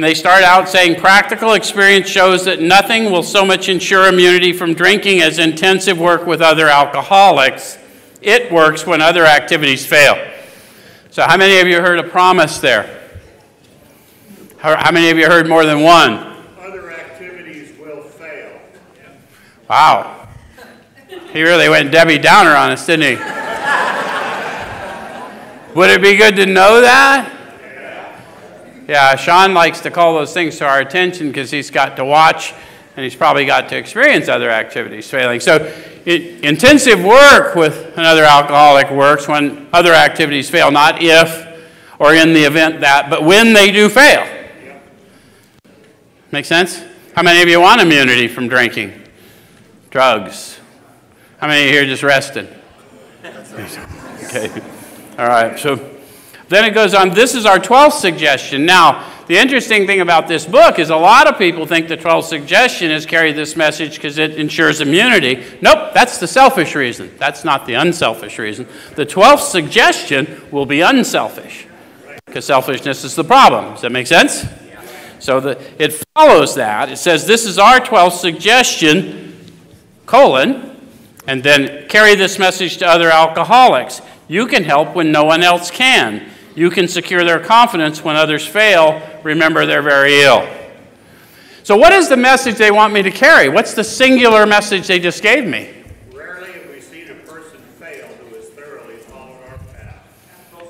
And they start out saying practical experience shows that nothing will so much ensure immunity from drinking as intensive work with other alcoholics. It works when other activities fail. So, how many of you heard a promise there? How many of you heard more than one? Other activities will fail. Wow. He really went Debbie Downer on us, didn't he? Would it be good to know that? Yeah, Sean likes to call those things to our attention because he's got to watch and he's probably got to experience other activities failing. So, it, intensive work with another alcoholic works when other activities fail, not if or in the event that, but when they do fail. Make sense? How many of you want immunity from drinking? Drugs. How many of you here just rested? Okay. All right. So then it goes on. This is our 12th suggestion. Now, the interesting thing about this book is a lot of people think the 12th suggestion is carry this message because it ensures immunity. Nope, that's the selfish reason. That's not the unselfish reason. The 12th suggestion will be unselfish because selfishness is the problem. Does that make sense? So the, it follows that. It says, This is our 12th suggestion, colon, and then carry this message to other alcoholics. You can help when no one else can. You can secure their confidence when others fail. Remember, they're very ill. So, what is the message they want me to carry? What's the singular message they just gave me? Rarely have we seen a person fail who has thoroughly followed our path.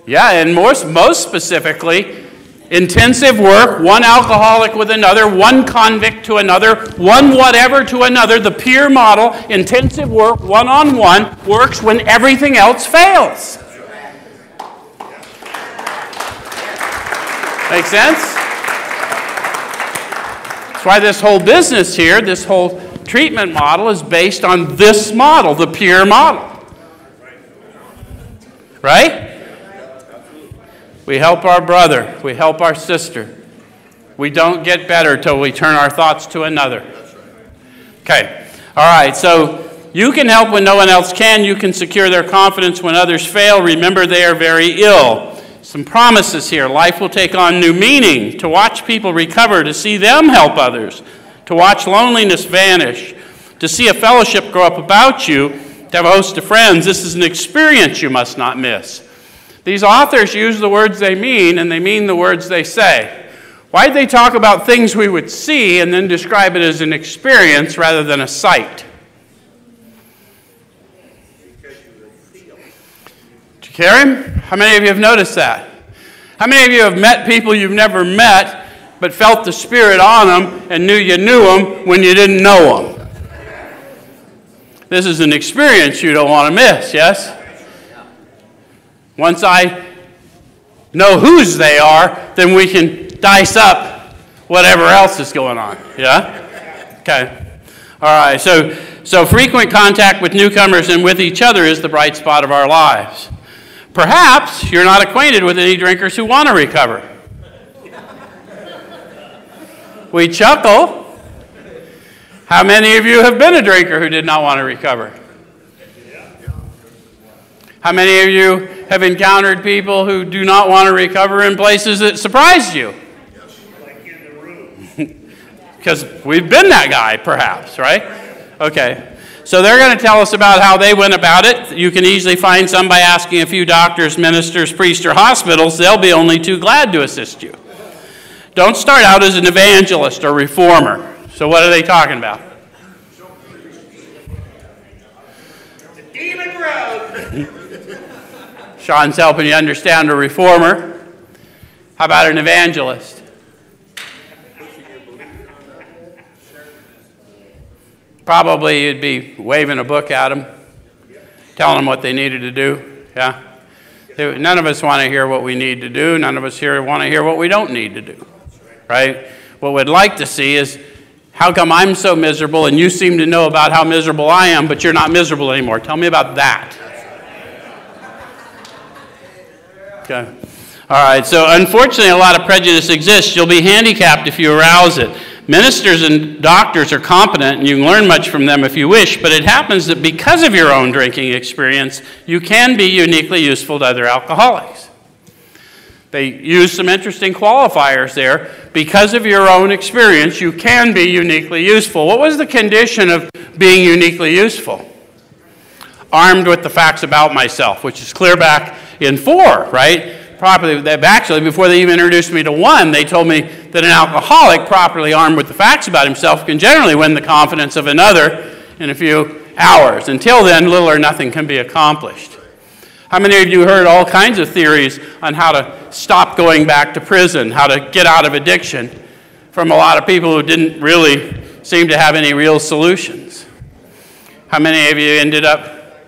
Yeah, and most, most specifically, intensive work, one alcoholic with another, one convict to another, one whatever to another. The peer model, intensive work, one on one, works when everything else fails. Make sense? That's why this whole business here, this whole treatment model is based on this model, the peer model. Right? We help our brother, we help our sister. We don't get better till we turn our thoughts to another. Okay. All right. So you can help when no one else can. You can secure their confidence when others fail. Remember, they are very ill some promises here. Life will take on new meaning, to watch people recover, to see them help others, to watch loneliness vanish, to see a fellowship grow up about you, to have a host of friends. This is an experience you must not miss. These authors use the words they mean, and they mean the words they say. Why'd they talk about things we would see and then describe it as an experience rather than a sight? Karen, how many of you have noticed that? How many of you have met people you've never met but felt the Spirit on them and knew you knew them when you didn't know them? This is an experience you don't want to miss, yes? Once I know whose they are, then we can dice up whatever else is going on, yeah? Okay. All right, so, so frequent contact with newcomers and with each other is the bright spot of our lives. Perhaps you're not acquainted with any drinkers who want to recover. We chuckle. How many of you have been a drinker who did not want to recover? How many of you have encountered people who do not want to recover in places that surprised you? Because we've been that guy, perhaps, right? Okay. So they're going to tell us about how they went about it. You can easily find some by asking a few doctors, ministers, priests, or hospitals. They'll be only too glad to assist you. Don't start out as an evangelist or reformer. So, what are they talking about? The demon road. Sean's helping you understand a reformer. How about an evangelist? Probably you'd be waving a book at them, telling them what they needed to do. Yeah? None of us want to hear what we need to do. None of us here want to hear what we don't need to do. Right? What we'd like to see is how come I'm so miserable and you seem to know about how miserable I am, but you're not miserable anymore? Tell me about that. Okay. All right, so unfortunately, a lot of prejudice exists. You'll be handicapped if you arouse it. Ministers and doctors are competent, and you can learn much from them if you wish, but it happens that because of your own drinking experience, you can be uniquely useful to other alcoholics. They use some interesting qualifiers there. Because of your own experience, you can be uniquely useful. What was the condition of being uniquely useful? Armed with the facts about myself, which is clear back in four, right? Properly, actually, before they even introduced me to one, they told me that an alcoholic, properly armed with the facts about himself, can generally win the confidence of another in a few hours. Until then, little or nothing can be accomplished. How many of you heard all kinds of theories on how to stop going back to prison, how to get out of addiction from a lot of people who didn't really seem to have any real solutions? How many of you ended up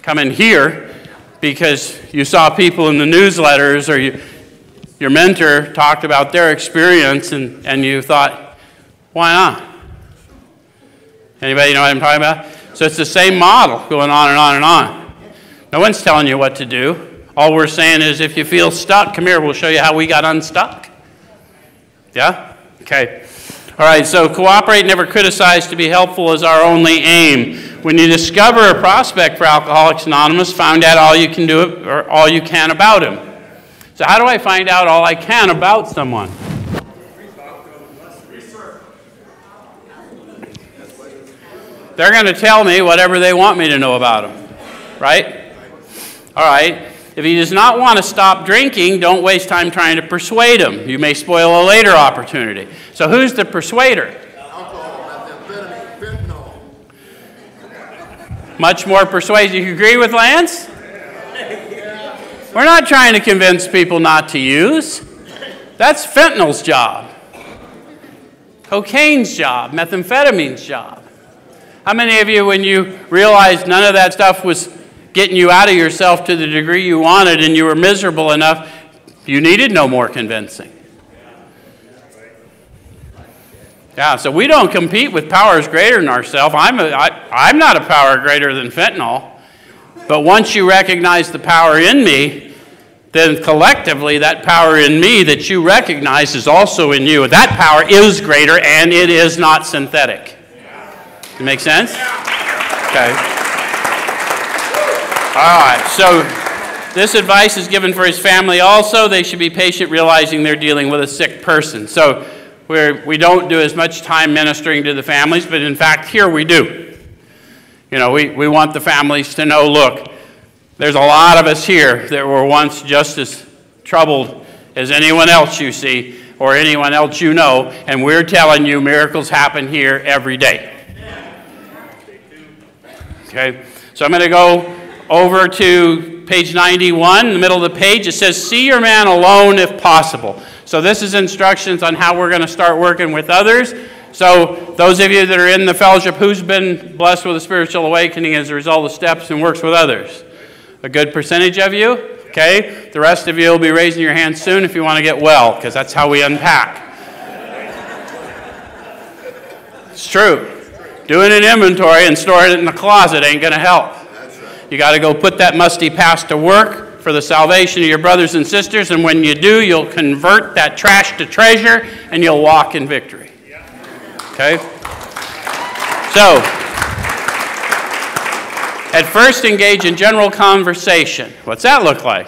coming here because you saw people in the newsletters or you, your mentor talked about their experience and, and you thought, why not? Anybody know what I'm talking about? So it's the same model going on and on and on. No one's telling you what to do. All we're saying is if you feel stuck, come here, we'll show you how we got unstuck. Yeah? Okay. All right, so cooperate, never criticize, to be helpful is our only aim. When you discover a prospect for Alcoholics Anonymous, find out all you can do or all you can about him. So, how do I find out all I can about someone? They're going to tell me whatever they want me to know about them, right? All right. If he does not want to stop drinking, don't waste time trying to persuade him. You may spoil a later opportunity. So, who's the persuader? Much more persuasive. You agree with Lance? We're not trying to convince people not to use. That's fentanyl's job, cocaine's job, methamphetamine's job. How many of you, when you realized none of that stuff was getting you out of yourself to the degree you wanted and you were miserable enough, you needed no more convincing. Yeah, so we don't compete with powers greater than ourselves. I'm, a, I, I'm not a power greater than fentanyl. But once you recognize the power in me, then collectively that power in me that you recognize is also in you. That power is greater and it is not synthetic. Does it make sense? Okay. All right, so this advice is given for his family also. They should be patient, realizing they're dealing with a sick person. So we're, we don't do as much time ministering to the families, but in fact, here we do. You know, we, we want the families to know look, there's a lot of us here that were once just as troubled as anyone else you see or anyone else you know, and we're telling you miracles happen here every day. Okay, so I'm going to go over to page 91, in the middle of the page, it says, See your man alone if possible. So, this is instructions on how we're going to start working with others. So, those of you that are in the fellowship, who's been blessed with a spiritual awakening as a result of steps and works with others? A good percentage of you? Okay. The rest of you will be raising your hand soon if you want to get well, because that's how we unpack. It's true. Doing an inventory and storing it in the closet ain't going to help. You got to go put that musty past to work for the salvation of your brothers and sisters, and when you do, you'll convert that trash to treasure and you'll walk in victory. Okay? So, at first, engage in general conversation. What's that look like?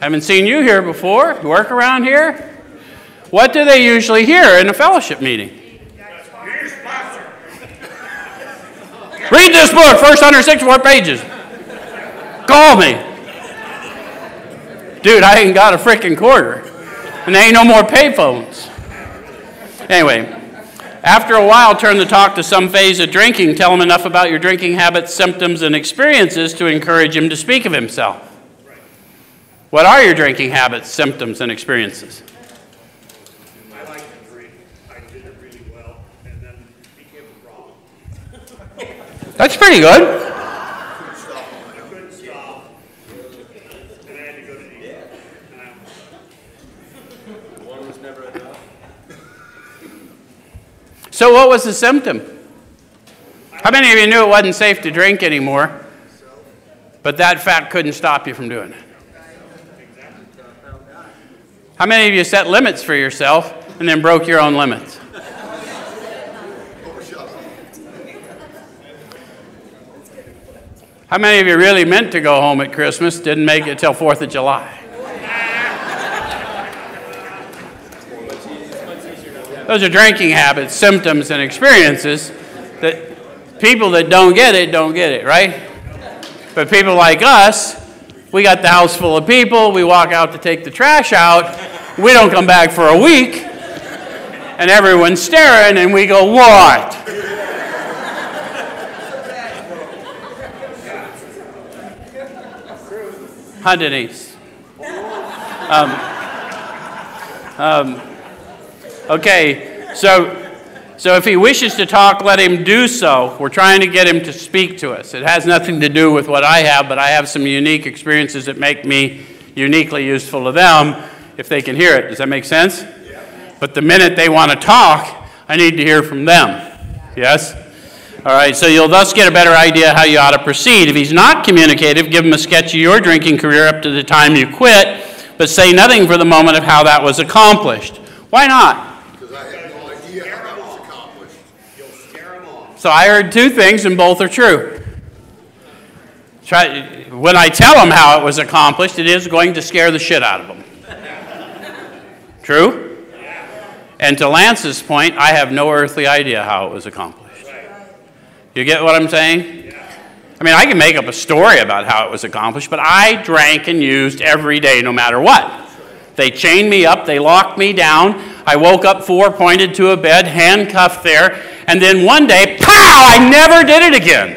Haven't seen you here before. You work around here? What do they usually hear in a fellowship meeting? Read this book, first 164 pages. Call me. Dude, I ain't got a freaking quarter. And there ain't no more payphones. Anyway, after a while, turn the talk to some phase of drinking. Tell him enough about your drinking habits, symptoms, and experiences to encourage him to speak of himself. What are your drinking habits, symptoms, and experiences? That's pretty good. So, what was the symptom? How many of you knew it wasn't safe to drink anymore, but that fact couldn't stop you from doing it? How many of you set limits for yourself and then broke your own limits? How many of you really meant to go home at Christmas, didn't make it till 4th of July? Those are drinking habits, symptoms, and experiences that people that don't get it don't get it, right? But people like us, we got the house full of people, we walk out to take the trash out, we don't come back for a week, and everyone's staring, and we go, What? Hi, Denise. Um, um, okay, so so if he wishes to talk, let him do so. We're trying to get him to speak to us. It has nothing to do with what I have, but I have some unique experiences that make me uniquely useful to them if they can hear it. Does that make sense? But the minute they want to talk, I need to hear from them. Yes? All right, so you'll thus get a better idea how you ought to proceed. If he's not communicative, give him a sketch of your drinking career up to the time you quit, but say nothing for the moment of how that was accomplished. Why not? Because I had no idea how that was accomplished. You'll scare off. So I heard two things, and both are true. Try, when I tell them how it was accomplished, it is going to scare the shit out of them. True? And to Lance's point, I have no earthly idea how it was accomplished. You get what I'm saying? I mean, I can make up a story about how it was accomplished, but I drank and used every day no matter what. They chained me up, they locked me down. I woke up four pointed to a bed, handcuffed there, and then one day, pow, I never did it again.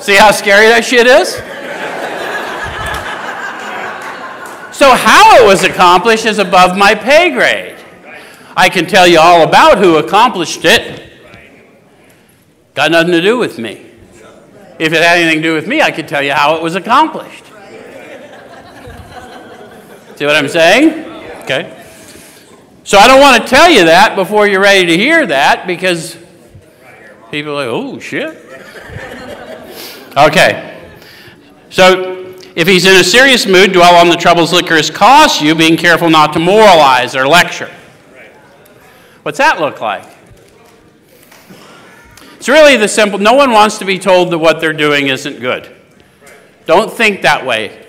See how scary that shit is? So, how it was accomplished is above my pay grade. I can tell you all about who accomplished it. Got nothing to do with me. If it had anything to do with me, I could tell you how it was accomplished. See what I'm saying? Okay. So I don't want to tell you that before you're ready to hear that because people are like, oh, shit. Okay. So if he's in a serious mood, dwell on the troubles liquor has caused you, being careful not to moralize or lecture. What's that look like? It's really the simple. No one wants to be told that what they're doing isn't good. Don't think that way.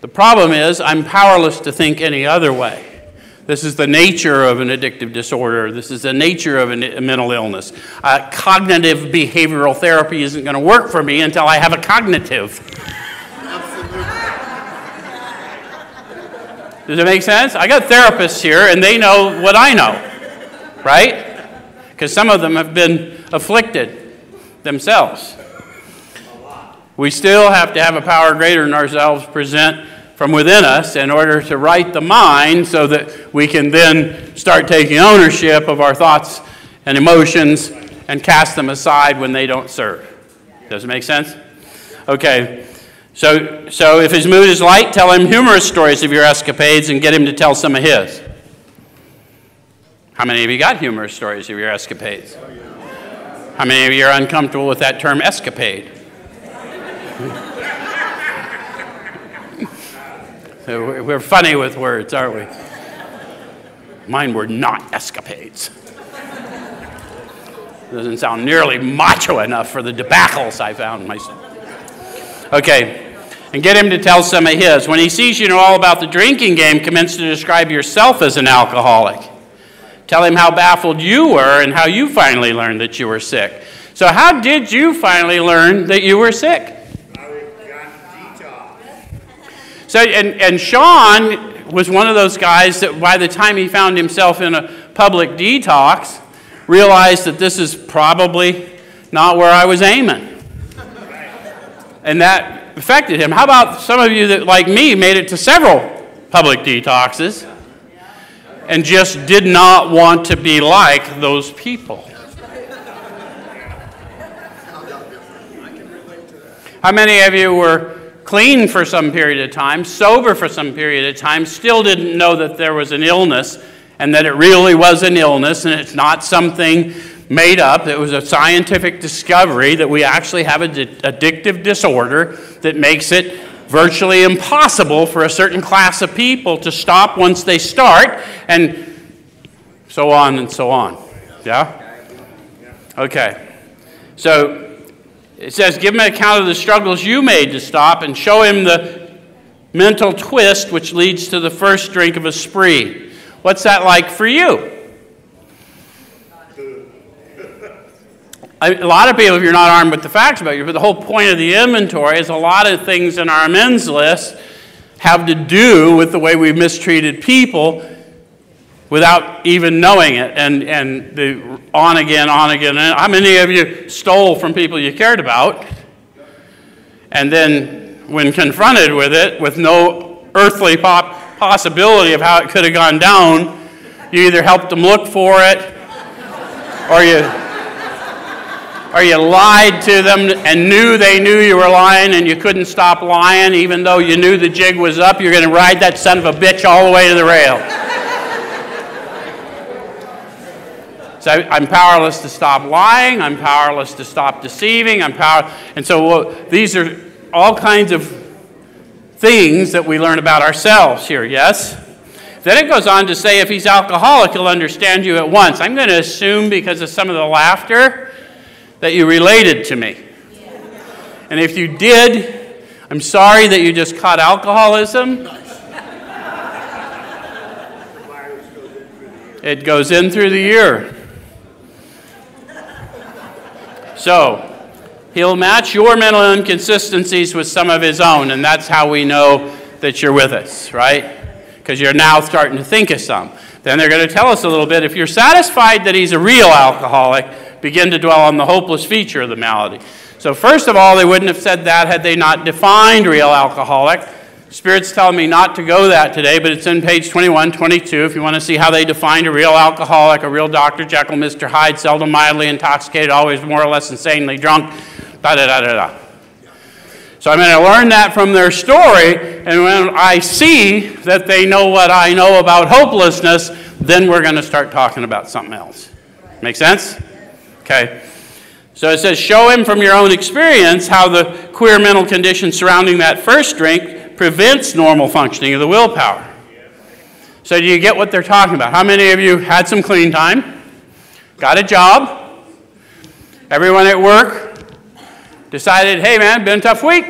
The problem is, I'm powerless to think any other way. This is the nature of an addictive disorder. This is the nature of a mental illness. Uh, cognitive behavioral therapy isn't going to work for me until I have a cognitive. Does it make sense? I got therapists here, and they know what I know, right? Because some of them have been afflicted themselves. We still have to have a power greater than ourselves present from within us in order to right the mind so that we can then start taking ownership of our thoughts and emotions and cast them aside when they don't serve. Does it make sense? Okay. So, so if his mood is light, tell him humorous stories of your escapades and get him to tell some of his. How many of you got humorous stories of your escapades? How many of you are uncomfortable with that term escapade? We're funny with words, aren't we? Mine were not escapades. Doesn't sound nearly macho enough for the debacles I found myself. Okay, and get him to tell some of his. When he sees you know all about the drinking game, commence to describe yourself as an alcoholic. Tell him how baffled you were and how you finally learned that you were sick. So, how did you finally learn that you were sick? So, and, and Sean was one of those guys that by the time he found himself in a public detox, realized that this is probably not where I was aiming. And that affected him. How about some of you that, like me, made it to several public detoxes and just did not want to be like those people? How many of you were clean for some period of time, sober for some period of time, still didn't know that there was an illness and that it really was an illness and it's not something made up. It was a scientific discovery that we actually have an addictive disorder that makes it virtually impossible for a certain class of people to stop once they start, and so on and so on. Yeah? Okay. So it says, give him an account of the struggles you made to stop and show him the mental twist which leads to the first drink of a spree. What's that like for you? A lot of people, if you're not armed with the facts about you, but the whole point of the inventory is a lot of things in our amends list have to do with the way we've mistreated people without even knowing it. And, and the on again, on again. And how many of you stole from people you cared about? And then, when confronted with it, with no earthly pop- possibility of how it could have gone down, you either helped them look for it or you or you lied to them and knew they knew you were lying and you couldn't stop lying even though you knew the jig was up, you're going to ride that son of a bitch all the way to the rail. so I'm powerless to stop lying. I'm powerless to stop deceiving. I'm power, and so well, these are all kinds of things that we learn about ourselves here. Yes. Then it goes on to say if he's alcoholic, he'll understand you at once. I'm going to assume because of some of the laughter that you related to me. And if you did, I'm sorry that you just caught alcoholism. It goes in through the ear. So, he'll match your mental inconsistencies with some of his own, and that's how we know that you're with us, right? Because you're now starting to think of some. Then they're going to tell us a little bit. If you're satisfied that he's a real alcoholic, begin to dwell on the hopeless feature of the malady. So, first of all, they wouldn't have said that had they not defined real alcoholic. Spirit's telling me not to go that today, but it's in page 21, 22. If you want to see how they defined a real alcoholic, a real Dr. Jekyll, Mr. Hyde, seldom mildly intoxicated, always more or less insanely drunk, da da da da da. So I'm going to learn that from their story, and when I see that they know what I know about hopelessness, then we're going to start talking about something else. Make sense? Okay? So it says, show him from your own experience how the queer mental condition surrounding that first drink prevents normal functioning of the willpower. So, do you get what they're talking about? How many of you had some clean time, got a job, everyone at work decided, hey man, been a tough week.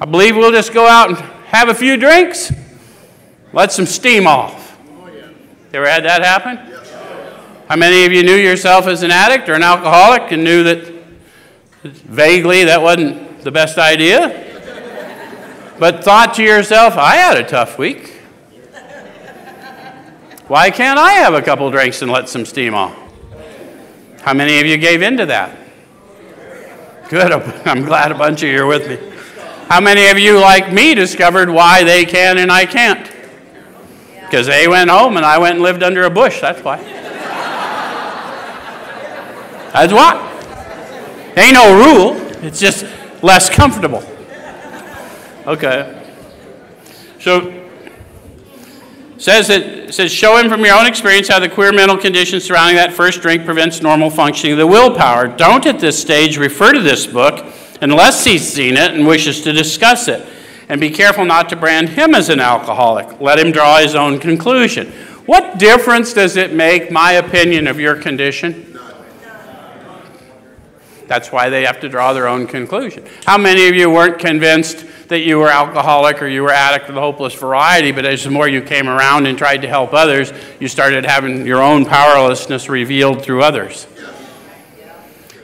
I believe we'll just go out and have a few drinks, let some steam off. Ever had that happen? How many of you knew yourself as an addict or an alcoholic and knew that vaguely that wasn't the best idea? But thought to yourself, I had a tough week. Why can't I have a couple drinks and let some steam off? How many of you gave into that? Good, I'm glad a bunch of you are with me. How many of you, like me, discovered why they can and I can't? Because they went home and I went and lived under a bush, that's why. That's what? Ain't no rule. It's just less comfortable. Okay. So says it says show him from your own experience how the queer mental condition surrounding that first drink prevents normal functioning of the willpower. Don't at this stage refer to this book unless he's seen it and wishes to discuss it. And be careful not to brand him as an alcoholic. Let him draw his own conclusion. What difference does it make, my opinion of your condition? That's why they have to draw their own conclusion. How many of you weren't convinced that you were alcoholic or you were addict of the hopeless variety, but as the more you came around and tried to help others, you started having your own powerlessness revealed through others?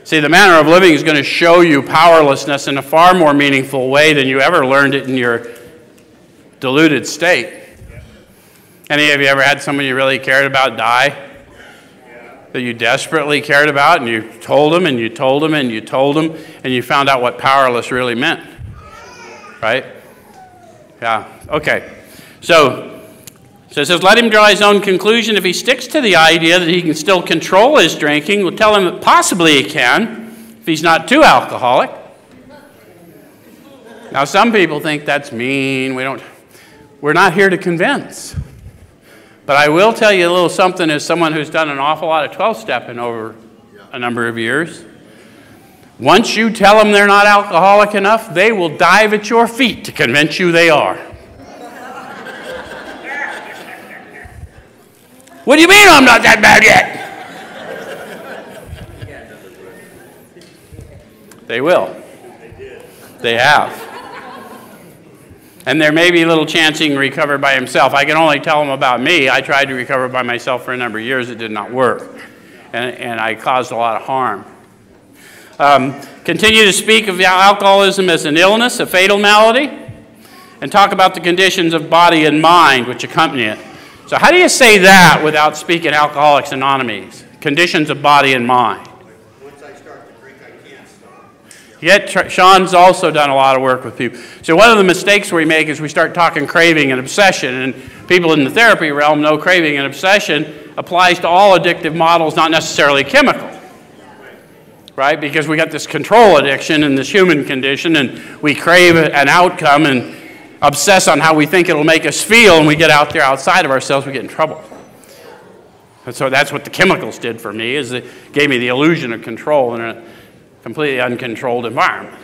See, the manner of living is going to show you powerlessness in a far more meaningful way than you ever learned it in your deluded state. Any of you ever had someone you really cared about die? That you desperately cared about, and you told them and you told them and you told them, and you found out what powerless really meant. Right? Yeah, okay. So, so it says, let him draw his own conclusion. If he sticks to the idea that he can still control his drinking, we'll tell him that possibly he can if he's not too alcoholic. Now, some people think that's mean. We don't, we're not here to convince. But I will tell you a little something as someone who's done an awful lot of 12 step in over a number of years. Once you tell them they're not alcoholic enough, they will dive at your feet to convince you they are. what do you mean I'm not that bad yet? they will. They have. And there may be little chance he can recover by himself. I can only tell him about me. I tried to recover by myself for a number of years. It did not work. And, and I caused a lot of harm. Um, continue to speak of alcoholism as an illness, a fatal malady, and talk about the conditions of body and mind which accompany it. So, how do you say that without speaking Alcoholics Anonymous? Conditions of body and mind. Once I start to drink, I can't stop. Yet, Sean's also done a lot of work with people. So, one of the mistakes we make is we start talking craving and obsession. And people in the therapy realm know craving and obsession applies to all addictive models, not necessarily chemical. Right? Because we got this control addiction and this human condition, and we crave an outcome and obsess on how we think it'll make us feel, and we get out there outside of ourselves, we get in trouble. And so that's what the chemicals did for me, is it gave me the illusion of control in a completely uncontrolled environment.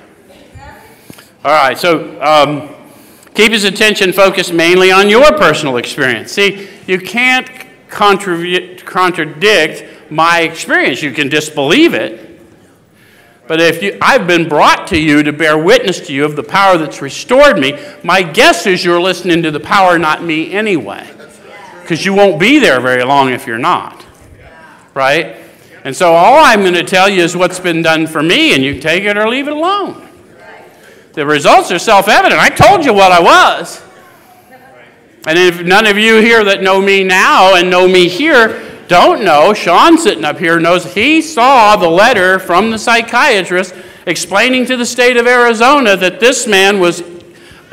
All right, so um, keep his attention focused mainly on your personal experience. See, you can't contradict my experience. You can disbelieve it. But if you, I've been brought to you to bear witness to you of the power that's restored me, my guess is you're listening to the power, not me anyway. Because you won't be there very long if you're not. Right? And so all I'm going to tell you is what's been done for me, and you can take it or leave it alone. The results are self evident. I told you what I was. And if none of you here that know me now and know me here don't know, Sean sitting up here knows he saw the letter from the psychiatrist explaining to the state of Arizona that this man was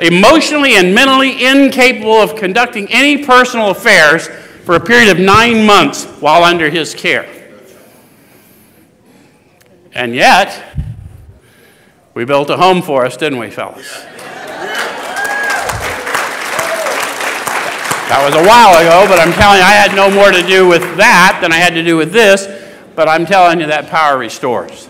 emotionally and mentally incapable of conducting any personal affairs for a period of nine months while under his care. And yet, we built a home for us, didn't we, fellas? That was a while ago, but I'm telling you, I had no more to do with that than I had to do with this, but I'm telling you that power restores.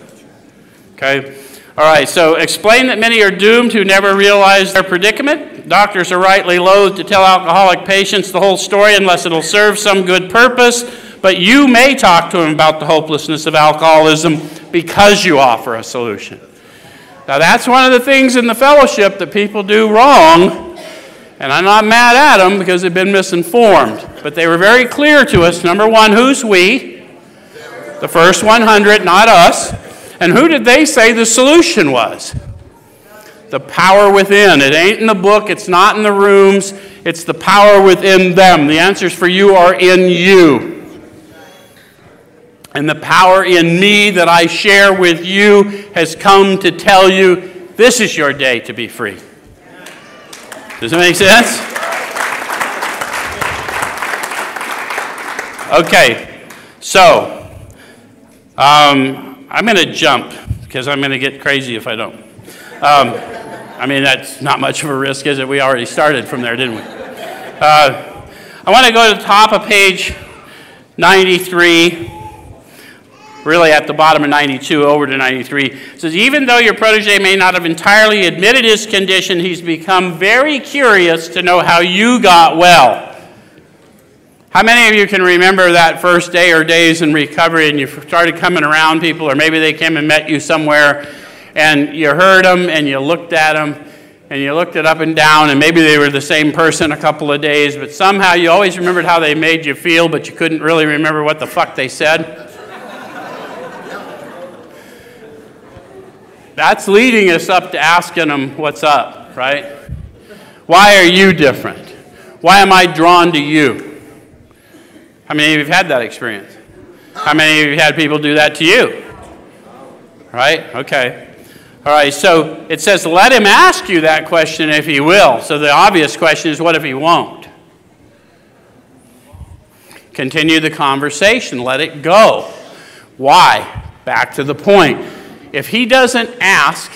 Okay? All right, so explain that many are doomed who never realize their predicament. Doctors are rightly loath to tell alcoholic patients the whole story unless it'll serve some good purpose, but you may talk to them about the hopelessness of alcoholism because you offer a solution. Now, that's one of the things in the fellowship that people do wrong and I'm not mad at them because they've been misinformed. But they were very clear to us number one, who's we? The first 100, not us. And who did they say the solution was? The power within. It ain't in the book, it's not in the rooms, it's the power within them. The answers for you are in you. And the power in me that I share with you has come to tell you this is your day to be free. Does that make sense? Okay, so um, I'm going to jump because I'm going to get crazy if I don't. Um, I mean, that's not much of a risk, is it? We already started from there, didn't we? Uh, I want to go to the top of page 93 really at the bottom of 92 over to 93 says even though your protege may not have entirely admitted his condition he's become very curious to know how you got well. How many of you can remember that first day or days in recovery and you started coming around people or maybe they came and met you somewhere and you heard them and you looked at them and you looked it up and down and maybe they were the same person a couple of days but somehow you always remembered how they made you feel but you couldn't really remember what the fuck they said That's leading us up to asking them what's up, right? Why are you different? Why am I drawn to you? How many of you have had that experience? How many of you have had people do that to you? Right? Okay. All right, so it says, let him ask you that question if he will. So the obvious question is, what if he won't? Continue the conversation, let it go. Why? Back to the point if he doesn't ask,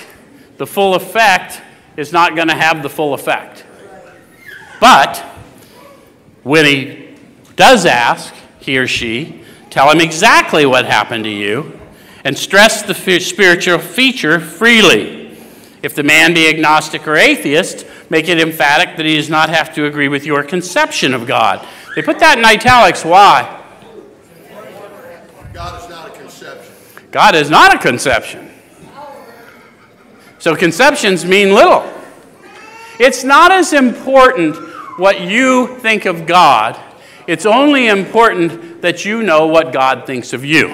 the full effect is not going to have the full effect. But when he does ask, he or she, tell him exactly what happened to you and stress the spiritual feature freely. If the man be agnostic or atheist, make it emphatic that he does not have to agree with your conception of God. They put that in italics. Why? God is not a conception. God is not a conception. So conceptions mean little. It's not as important what you think of God, it's only important that you know what God thinks of you.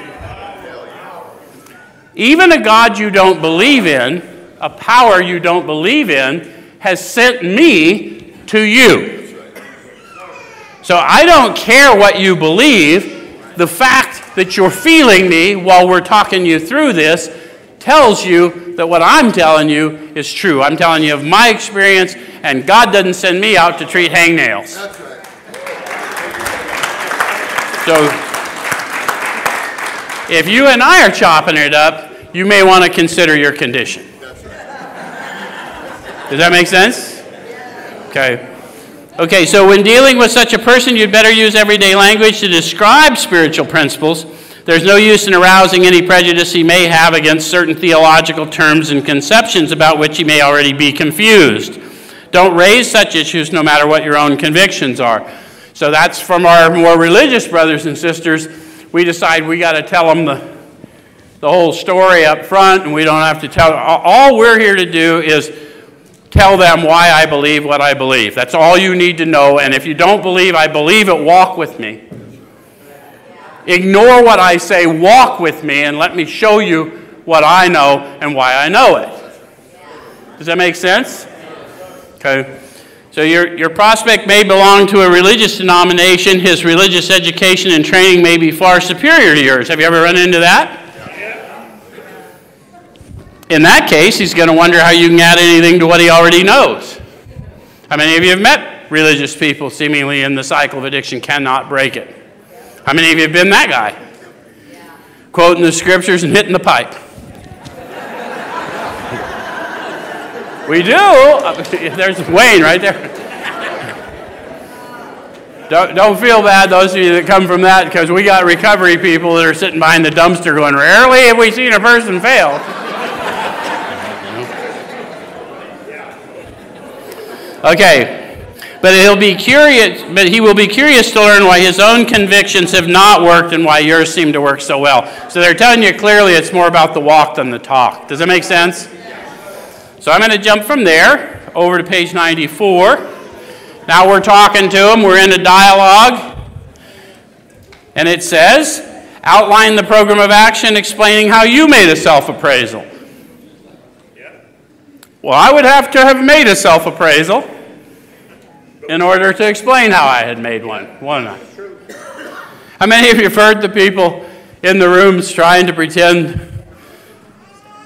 Even a God you don't believe in, a power you don't believe in, has sent me to you. So I don't care what you believe. The fact that you're feeling me while we're talking you through this tells you that what I'm telling you is true. I'm telling you of my experience, and God doesn't send me out to treat hangnails. That's right. So if you and I are chopping it up, you may want to consider your condition. Does that make sense? Okay. Okay, so when dealing with such a person, you'd better use everyday language to describe spiritual principles. There's no use in arousing any prejudice he may have against certain theological terms and conceptions about which he may already be confused. Don't raise such issues no matter what your own convictions are. So that's from our more religious brothers and sisters. We decide we got to tell them the, the whole story up front, and we don't have to tell. All we're here to do is tell them why I believe what I believe. That's all you need to know. And if you don't believe I believe it, walk with me. Ignore what I say, walk with me, and let me show you what I know and why I know it. Does that make sense? Okay. So your, your prospect may belong to a religious denomination. His religious education and training may be far superior to yours. Have you ever run into that? In that case, he's going to wonder how you can add anything to what he already knows. How many of you have met religious people seemingly in the cycle of addiction cannot break it? How many of you have been that guy? Quoting the scriptures and hitting the pipe. we do. There's Wayne right there. Don't, don't feel bad, those of you that come from that, because we got recovery people that are sitting behind the dumpster going, Rarely have we seen a person fail. Okay. But he'll be curious, but he will be curious to learn why his own convictions have not worked and why yours seem to work so well. So they're telling you clearly it's more about the walk than the talk. Does that make sense? So I'm going to jump from there over to page 94. Now we're talking to him, we're in a dialogue. And it says, outline the program of action explaining how you made a self appraisal. Well, I would have to have made a self appraisal in order to explain how I had made one, I? How many of you have heard the people in the rooms trying to pretend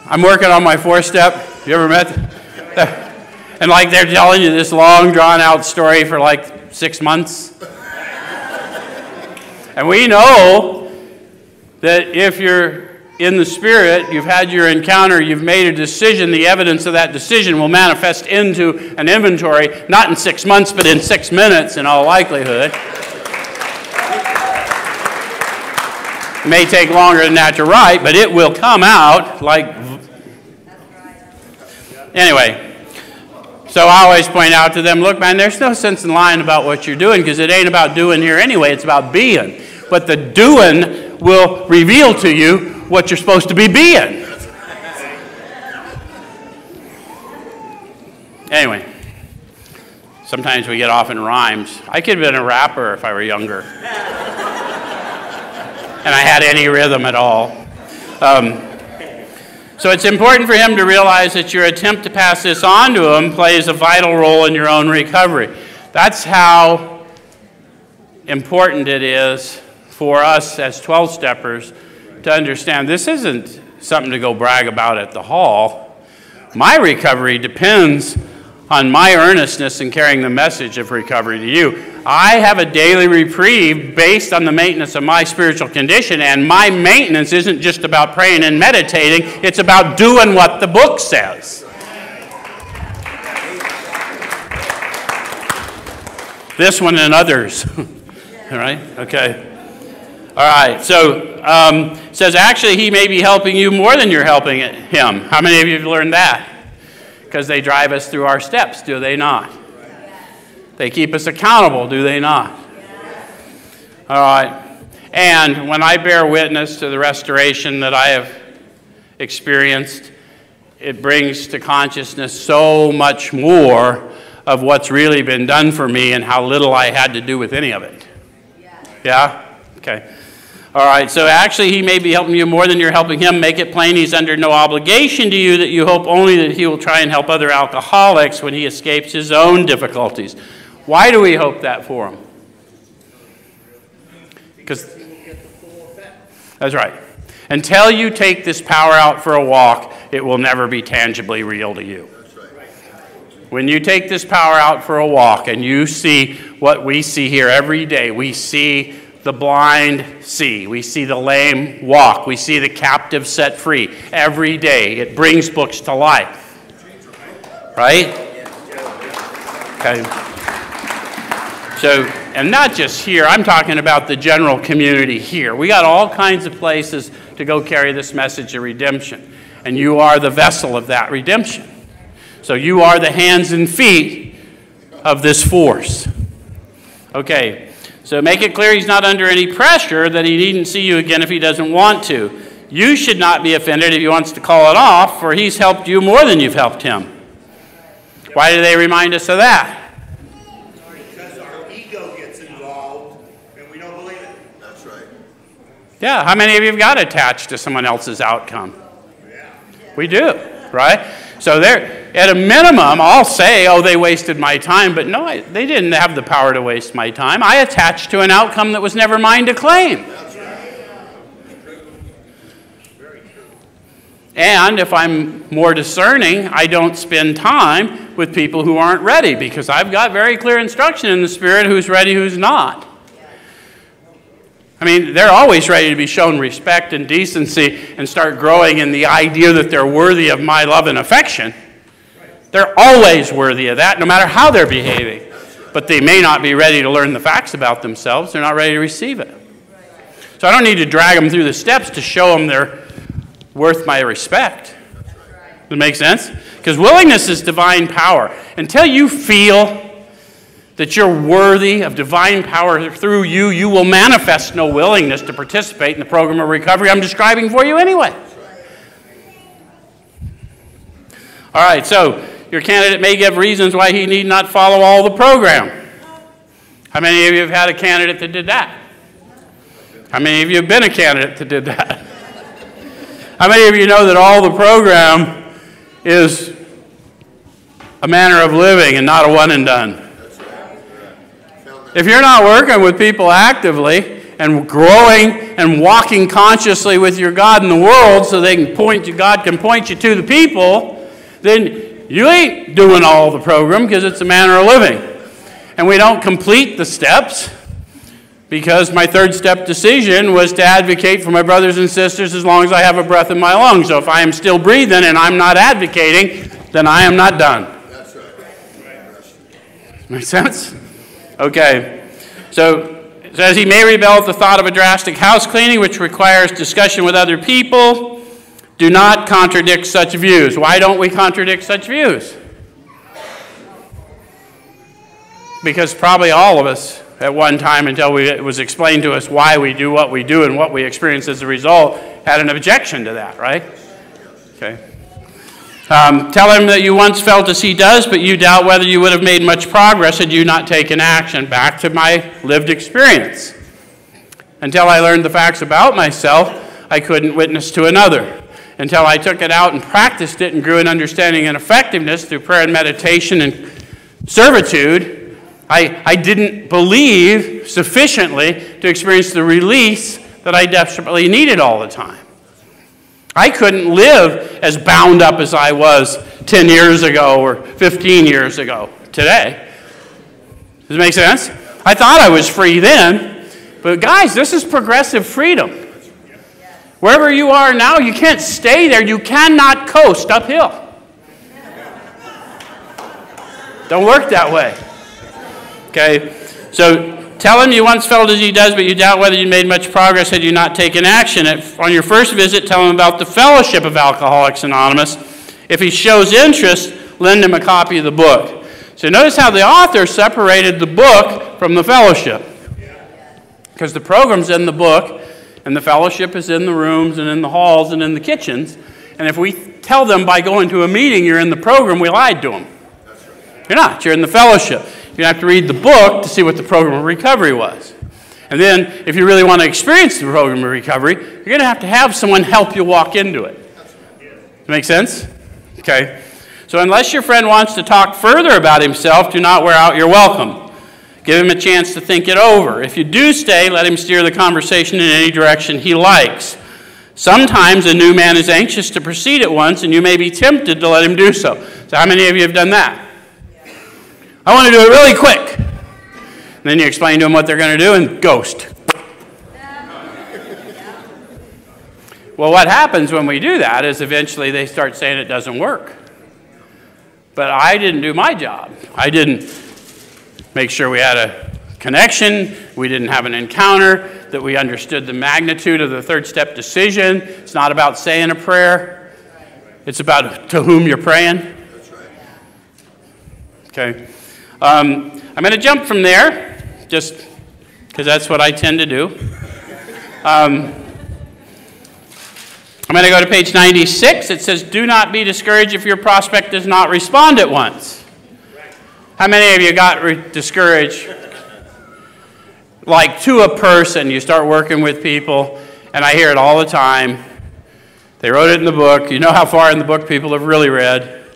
I'm working on my four step? You ever met? And like they're telling you this long, drawn out story for like six months. And we know that if you're in the Spirit, you've had your encounter, you've made a decision, the evidence of that decision will manifest into an inventory, not in six months, but in six minutes in all likelihood. It may take longer than that to write, but it will come out like. Anyway, so I always point out to them look, man, there's no sense in lying about what you're doing because it ain't about doing here anyway, it's about being. But the doing will reveal to you what you're supposed to be being. Anyway, sometimes we get off in rhymes. I could have been a rapper if I were younger. and I had any rhythm at all. Um, so it's important for him to realize that your attempt to pass this on to him plays a vital role in your own recovery. That's how important it is for us as 12 steppers to understand this isn't something to go brag about at the hall. My recovery depends on my earnestness in carrying the message of recovery to you. I have a daily reprieve based on the maintenance of my spiritual condition, and my maintenance isn't just about praying and meditating, it's about doing what the book says. This one and others. All right? Okay. All right, so um, says actually he may be helping you more than you're helping him. How many of you have learned that? Because they drive us through our steps, do they not? They keep us accountable, do they not? All right. And when I bear witness to the restoration that I have experienced, it brings to consciousness so much more of what's really been done for me and how little I had to do with any of it. Yeah? Okay. All right, so actually, he may be helping you more than you're helping him. Make it plain he's under no obligation to you, that you hope only that he will try and help other alcoholics when he escapes his own difficulties. Why do we hope that for him? Because that's right. Until you take this power out for a walk, it will never be tangibly real to you. When you take this power out for a walk and you see what we see here every day, we see the blind see, we see the lame walk, we see the captive set free every day. It brings books to life. Right? Okay. So, and not just here, I'm talking about the general community here. We got all kinds of places to go carry this message of redemption. And you are the vessel of that redemption. So you are the hands and feet of this force. Okay, so make it clear he's not under any pressure that he needn't see you again if he doesn't want to. You should not be offended if he wants to call it off, for he's helped you more than you've helped him. Why do they remind us of that? Because our ego gets involved and we don't believe it. That's right. Yeah, how many of you have got attached to someone else's outcome? We do, right? So they're at a minimum, I'll say, oh, they wasted my time, but no, I, they didn't have the power to waste my time. I attached to an outcome that was never mine to claim. And if I'm more discerning, I don't spend time with people who aren't ready because I've got very clear instruction in the Spirit who's ready, who's not. I mean, they're always ready to be shown respect and decency and start growing in the idea that they're worthy of my love and affection. They're always worthy of that, no matter how they're behaving. But they may not be ready to learn the facts about themselves. They're not ready to receive it. So I don't need to drag them through the steps to show them they're worth my respect. Does that make sense? Because willingness is divine power. Until you feel that you're worthy of divine power through you, you will manifest no willingness to participate in the program of recovery I'm describing for you anyway. All right, so your candidate may give reasons why he need not follow all the program. How many of you have had a candidate that did that? How many of you have been a candidate that did that? How many of you know that all the program is a manner of living and not a one and done? If you're not working with people actively and growing and walking consciously with your God in the world so they can point you, God can point you to the people, then you ain't doing all the program because it's a manner of living. And we don't complete the steps because my third step decision was to advocate for my brothers and sisters as long as I have a breath in my lungs. So if I am still breathing and I'm not advocating, then I am not done. That's right. Make sense? Okay. So it says he may rebel at the thought of a drastic house cleaning, which requires discussion with other people. Do not contradict such views. Why don't we contradict such views? Because probably all of us at one time, until we, it was explained to us why we do what we do and what we experience as a result, had an objection to that, right? Okay. Um, tell him that you once felt as he does, but you doubt whether you would have made much progress had you not taken action. Back to my lived experience. Until I learned the facts about myself, I couldn't witness to another. Until I took it out and practiced it and grew in understanding and effectiveness through prayer and meditation and servitude, I, I didn't believe sufficiently to experience the release that I desperately needed all the time. I couldn't live as bound up as I was 10 years ago or 15 years ago today. Does it make sense? I thought I was free then, but guys, this is progressive freedom. Wherever you are now, you can't stay there. You cannot coast uphill. Don't work that way. Okay? So Tell him you once felt as he does, but you doubt whether you made much progress had you not taken action. If, on your first visit, tell him about the fellowship of Alcoholics Anonymous. If he shows interest, lend him a copy of the book. So notice how the author separated the book from the fellowship. Because the program's in the book, and the fellowship is in the rooms and in the halls and in the kitchens. And if we tell them by going to a meeting you're in the program, we lied to them. You're not. You're in the fellowship. You have to read the book to see what the program of recovery was. And then, if you really want to experience the program of recovery, you're going to have to have someone help you walk into it. Make sense? Okay. So, unless your friend wants to talk further about himself, do not wear out your welcome. Give him a chance to think it over. If you do stay, let him steer the conversation in any direction he likes. Sometimes a new man is anxious to proceed at once, and you may be tempted to let him do so. So, how many of you have done that? I want to do it really quick. And then you explain to them what they're going to do and ghost. Well, what happens when we do that is eventually they start saying it doesn't work. But I didn't do my job. I didn't make sure we had a connection, we didn't have an encounter, that we understood the magnitude of the third step decision. It's not about saying a prayer, it's about to whom you're praying. That's right. Okay. Um, I'm going to jump from there, just because that's what I tend to do. Um, I'm going to go to page 96. It says, Do not be discouraged if your prospect does not respond at once. How many of you got re- discouraged? Like to a person, you start working with people, and I hear it all the time. They wrote it in the book. You know how far in the book people have really read?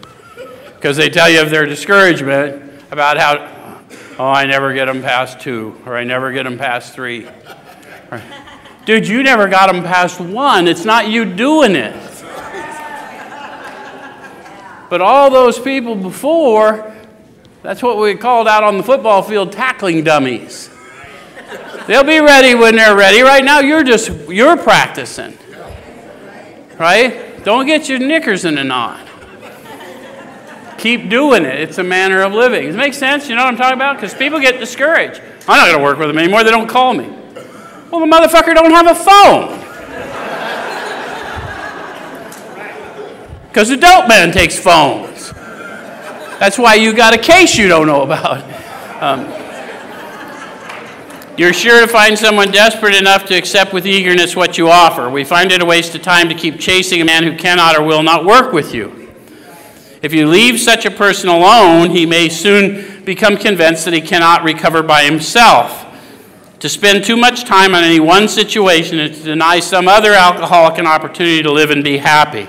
Because they tell you of their discouragement about how, oh, I never get them past two, or I never get them past three. Dude, you never got them past one. It's not you doing it. But all those people before, that's what we called out on the football field tackling dummies. They'll be ready when they're ready. Right now, you're just you're practicing. Right? Don't get your knickers in a knot. Keep doing it. It's a manner of living. Does it make sense? You know what I'm talking about? Because people get discouraged. I'm not going to work with them anymore. They don't call me. Well, the motherfucker don't have a phone. Because the dope man takes phones. That's why you got a case you don't know about. Um, you're sure to find someone desperate enough to accept with eagerness what you offer. We find it a waste of time to keep chasing a man who cannot or will not work with you. If you leave such a person alone, he may soon become convinced that he cannot recover by himself. To spend too much time on any one situation is to deny some other alcoholic an opportunity to live and be happy.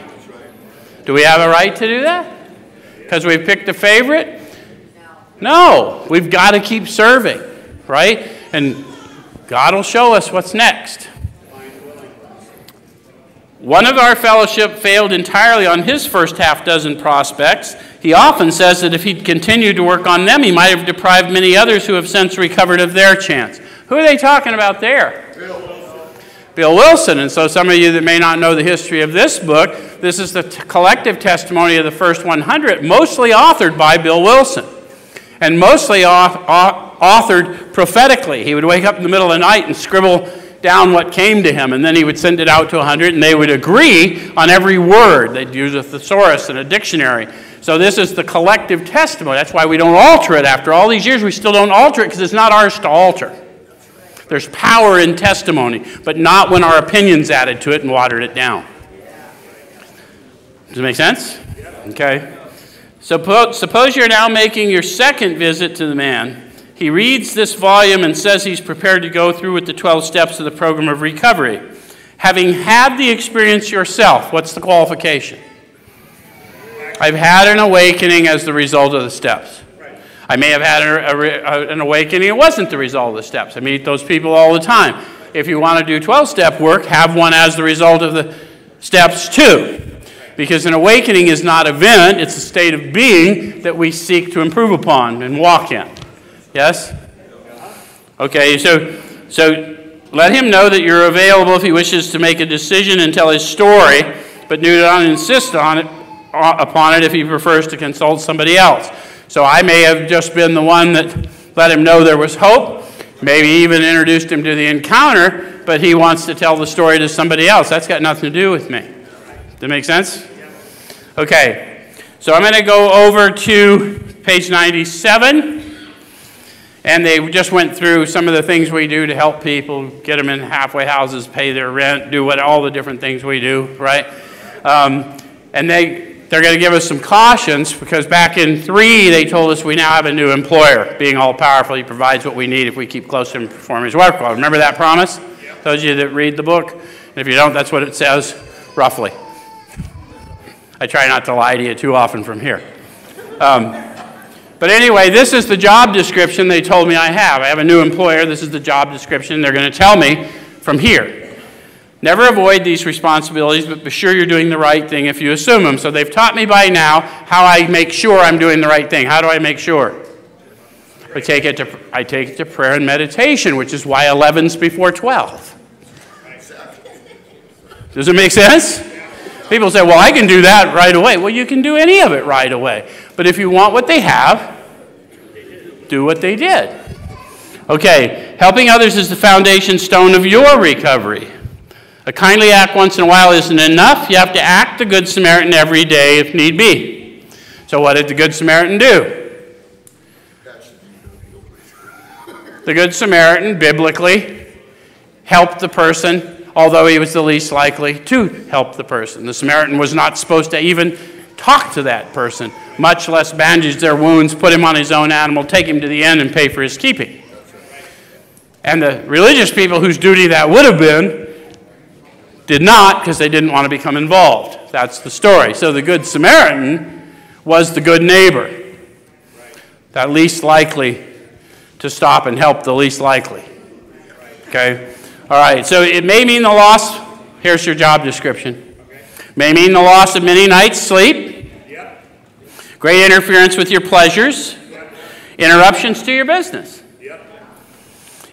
Do we have a right to do that? Because we've picked a favorite? No. We've got to keep serving, right? And God will show us what's next. One of our fellowship failed entirely on his first half dozen prospects. He often says that if he'd continued to work on them, he might have deprived many others who have since recovered of their chance. Who are they talking about there? Bill Wilson. Bill Wilson. And so, some of you that may not know the history of this book, this is the t- collective testimony of the first 100, mostly authored by Bill Wilson, and mostly au- au- authored prophetically. He would wake up in the middle of the night and scribble down what came to him, and then he would send it out to 100, and they would agree on every word. They'd use a thesaurus and a dictionary. So, this is the collective testimony. That's why we don't alter it. After all these years, we still don't alter it because it's not ours to alter. There's power in testimony, but not when our opinions added to it and watered it down. Does it make sense? Okay. So suppose you're now making your second visit to the man. He reads this volume and says he's prepared to go through with the 12 steps of the program of recovery. Having had the experience yourself, what's the qualification? I've had an awakening as the result of the steps. I may have had a, a, an awakening, it wasn't the result of the steps. I meet those people all the time. If you want to do 12 step work, have one as the result of the steps too. Because an awakening is not an event, it's a state of being that we seek to improve upon and walk in. Yes? Okay, so, so let him know that you're available if he wishes to make a decision and tell his story, but do not insist on it, uh, upon it if he prefers to consult somebody else. So I may have just been the one that let him know there was hope, maybe even introduced him to the encounter, but he wants to tell the story to somebody else. That's got nothing to do with me. Does that make sense? Okay, so I'm going to go over to page 97. And they just went through some of the things we do to help people, get them in halfway houses, pay their rent, do what all the different things we do, right? Um, And they, they're going to give us some cautions because back in 3, they told us we now have a new employer. Being all powerful, he provides what we need if we keep close to him and perform his work well. Remember that promise? Those of you that read the book? And if you don't, that's what it says roughly. I try not to lie to you too often from here. Um, but anyway, this is the job description they told me I have. I have a new employer. This is the job description. They're going to tell me from here. Never avoid these responsibilities, but be sure you're doing the right thing if you assume them. So they've taught me by now how I make sure I'm doing the right thing. How do I make sure? I take it to, I take it to prayer and meditation, which is why 11's before 12. Does it make sense? People say, well, I can do that right away. Well, you can do any of it right away. But if you want what they have, do what they did. Okay, helping others is the foundation stone of your recovery. A kindly act once in a while isn't enough. You have to act the Good Samaritan every day if need be. So, what did the Good Samaritan do? The Good Samaritan, biblically, helped the person, although he was the least likely to help the person. The Samaritan was not supposed to even talk to that person, much less bandage their wounds, put him on his own animal, take him to the inn, and pay for his keeping. And the religious people whose duty that would have been did not because they didn't want to become involved. That's the story. So the Good Samaritan was the good neighbor, that least likely to stop and help the least likely. Okay? All right, so it may mean the loss. Here's your job description. May mean the loss of many nights' sleep, great interference with your pleasures, interruptions to your business.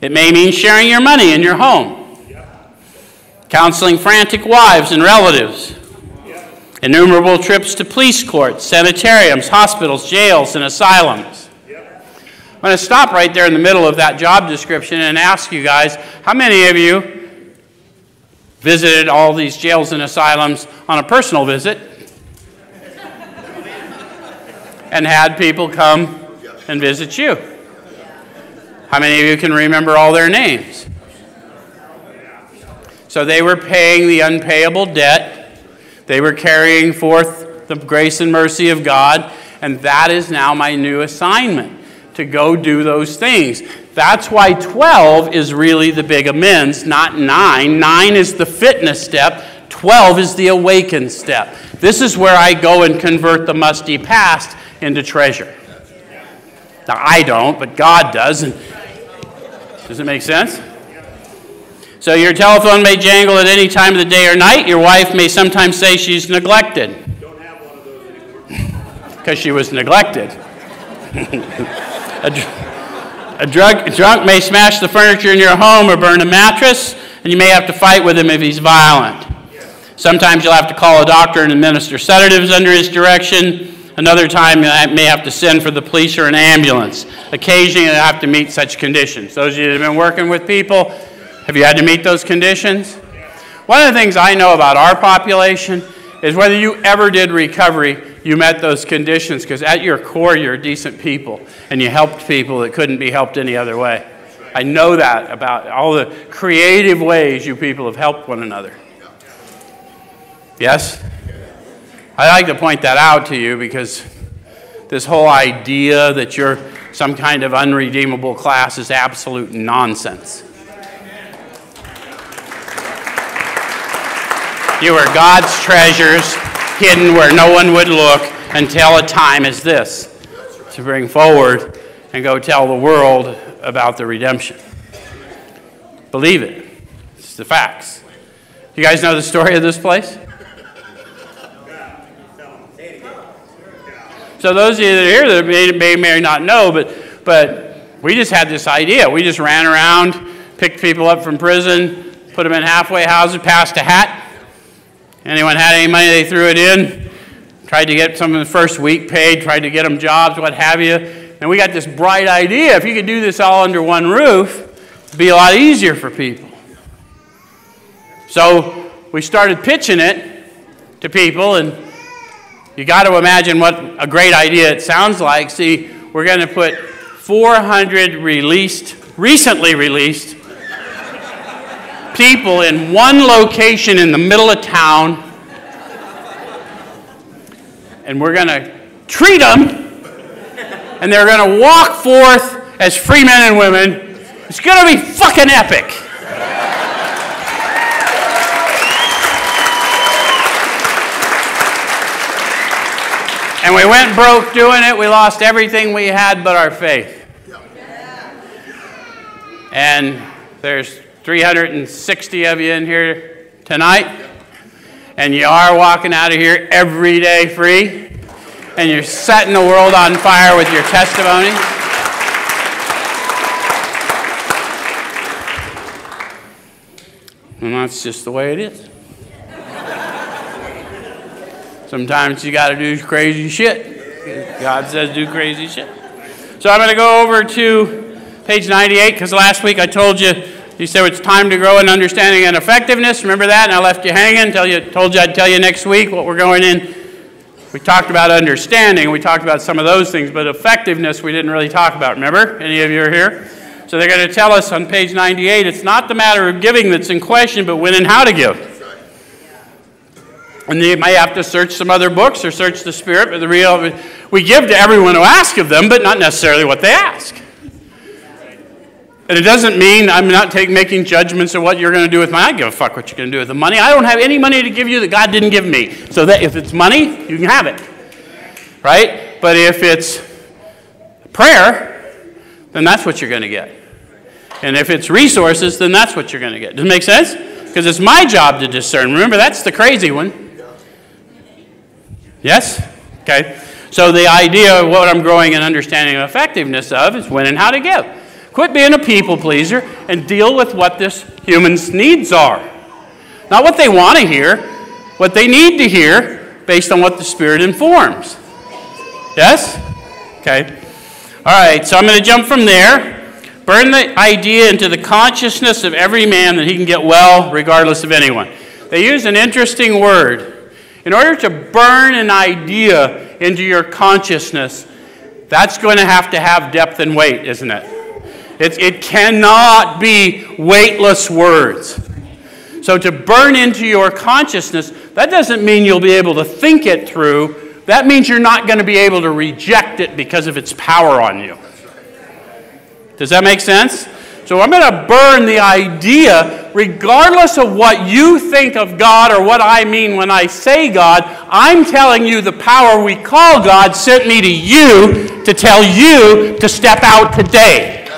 It may mean sharing your money in your home. Counseling frantic wives and relatives, innumerable trips to police courts, sanitariums, hospitals, jails, and asylums. I'm going to stop right there in the middle of that job description and ask you guys how many of you visited all these jails and asylums on a personal visit and had people come and visit you? How many of you can remember all their names? So they were paying the unpayable debt. They were carrying forth the grace and mercy of God. And that is now my new assignment to go do those things. That's why 12 is really the big amends, not 9. 9 is the fitness step, 12 is the awakened step. This is where I go and convert the musty past into treasure. Now, I don't, but God does. And does it make sense? So your telephone may jangle at any time of the day or night. Your wife may sometimes say she's neglected. Because she was neglected. a, a, drug, a drunk may smash the furniture in your home or burn a mattress, and you may have to fight with him if he's violent. Sometimes you'll have to call a doctor and administer sedatives under his direction. Another time, you may have to send for the police or an ambulance. Occasionally, you have to meet such conditions. Those of you that have been working with people, have you had to meet those conditions? One of the things I know about our population is whether you ever did recovery, you met those conditions because at your core, you're decent people and you helped people that couldn't be helped any other way. I know that about all the creative ways you people have helped one another. Yes? I like to point that out to you because this whole idea that you're some kind of unredeemable class is absolute nonsense. You are God's treasures hidden where no one would look until a time as this to bring forward and go tell the world about the redemption. Believe it. It's the facts. You guys know the story of this place? So those of you that are here that may, may, may not know, but, but we just had this idea. We just ran around, picked people up from prison, put them in halfway houses, passed a hat, Anyone had any money, they threw it in. Tried to get some of the first week paid, tried to get them jobs, what have you. And we got this bright idea if you could do this all under one roof, it'd be a lot easier for people. So we started pitching it to people, and you got to imagine what a great idea it sounds like. See, we're going to put 400 released, recently released people in one location in the middle of town and we're going to treat them, and they're going to walk forth as free men and women. It's going to be fucking epic. And we went broke doing it. We lost everything we had but our faith. And there's 360 of you in here tonight. And you are walking out of here every day free. And you're setting the world on fire with your testimony. And that's just the way it is. Sometimes you got to do crazy shit. God says do crazy shit. So I'm going to go over to page 98 because last week I told you, you said it's time to grow in understanding and effectiveness. Remember that? And I left you hanging. Tell you, told you I'd tell you next week what we're going in. We talked about understanding. We talked about some of those things, but effectiveness we didn't really talk about. Remember? Any of you are here? So they're going to tell us on page 98 it's not the matter of giving that's in question, but when and how to give. And they may have to search some other books or search the Spirit, but the real, we give to everyone who asks of them, but not necessarily what they ask. And it doesn't mean I'm not take, making judgments of what you're going to do with money. I give a fuck what you're going to do with the money. I don't have any money to give you that God didn't give me. So that if it's money, you can have it. Right? But if it's prayer, then that's what you're going to get. And if it's resources, then that's what you're going to get. Does it make sense? Because it's my job to discern. Remember, that's the crazy one. Yes? Okay. So the idea of what I'm growing in understanding of effectiveness of is when and how to give. Quit being a people pleaser and deal with what this human's needs are. Not what they want to hear, what they need to hear based on what the Spirit informs. Yes? Okay. All right, so I'm going to jump from there. Burn the idea into the consciousness of every man that he can get well regardless of anyone. They use an interesting word. In order to burn an idea into your consciousness, that's going to have to have depth and weight, isn't it? It, it cannot be weightless words. So, to burn into your consciousness, that doesn't mean you'll be able to think it through. That means you're not going to be able to reject it because of its power on you. Does that make sense? So I'm going to burn the idea, regardless of what you think of God or what I mean when I say God, I'm telling you the power we call God sent me to you to tell you to step out today.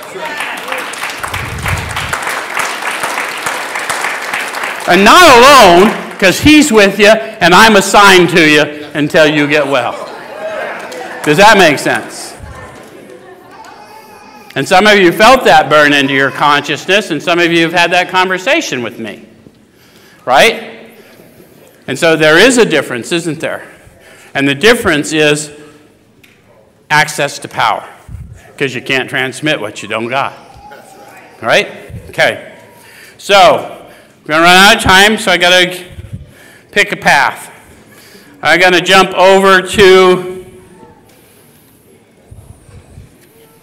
And not alone, because He's with you and I'm assigned to you until you get well. Does that make sense? And some of you felt that burn into your consciousness, and some of you have had that conversation with me. Right? And so there is a difference, isn't there? And the difference is access to power, because you can't transmit what you don't got. Right? Okay. So, we're going to run out of time, so I got to pick a path. I'm going to jump over to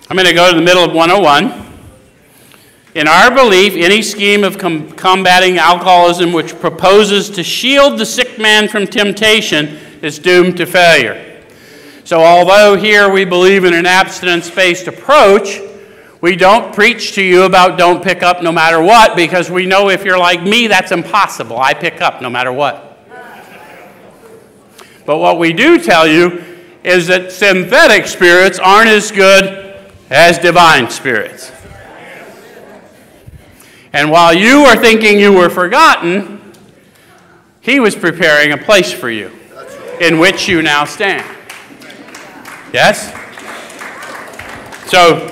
I'm going to go to the middle of 101. In our belief, any scheme of com- combating alcoholism which proposes to shield the sick man from temptation is doomed to failure. So, although here we believe in an abstinence based approach, we don't preach to you about don't pick up no matter what because we know if you're like me, that's impossible. I pick up no matter what. But what we do tell you is that synthetic spirits aren't as good as divine spirits. And while you were thinking you were forgotten, he was preparing a place for you in which you now stand. Yes? So,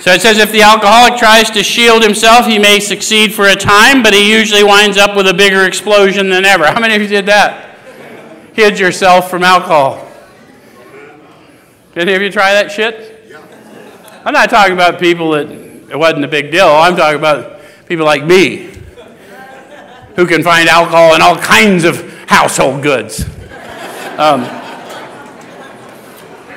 so it says if the alcoholic tries to shield himself, he may succeed for a time, but he usually winds up with a bigger explosion than ever. How many of you did that? Hid yourself from alcohol. Did any of you try that shit? I'm not talking about people that it wasn't a big deal. I'm talking about people like me who can find alcohol in all kinds of household goods. Um,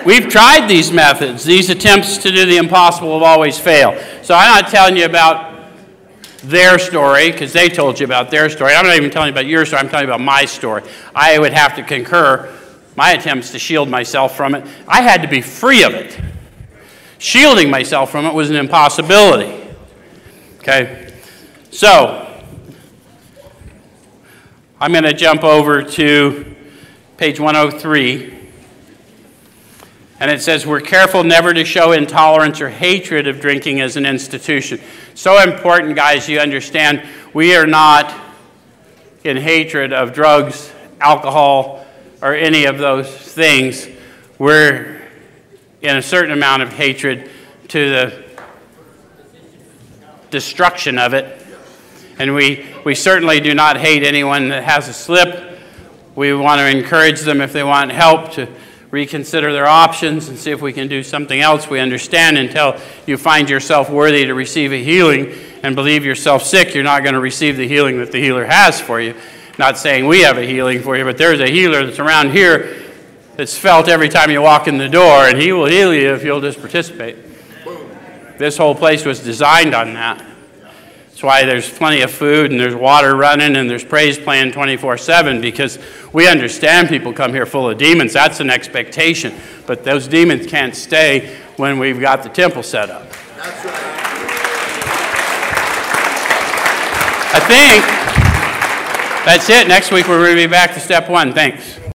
we've tried these methods. These attempts to do the impossible have always failed. So I'm not telling you about their story because they told you about their story. I'm not even telling you about your story. I'm telling you about my story. I would have to concur my attempts to shield myself from it. I had to be free of it. Shielding myself from it was an impossibility. Okay? So, I'm going to jump over to page 103. And it says, We're careful never to show intolerance or hatred of drinking as an institution. So important, guys, you understand, we are not in hatred of drugs, alcohol, or any of those things. We're in a certain amount of hatred to the destruction of it. And we, we certainly do not hate anyone that has a slip. We want to encourage them if they want help to reconsider their options and see if we can do something else. We understand until you find yourself worthy to receive a healing and believe yourself sick, you're not going to receive the healing that the healer has for you. Not saying we have a healing for you, but there's a healer that's around here that's felt every time you walk in the door, and he will heal you if you'll just participate. This whole place was designed on that. That's why there's plenty of food and there's water running and there's praise playing 24 7 because we understand people come here full of demons. That's an expectation. But those demons can't stay when we've got the temple set up. That's right. I think that's it. Next week we're going to be back to step one. Thanks.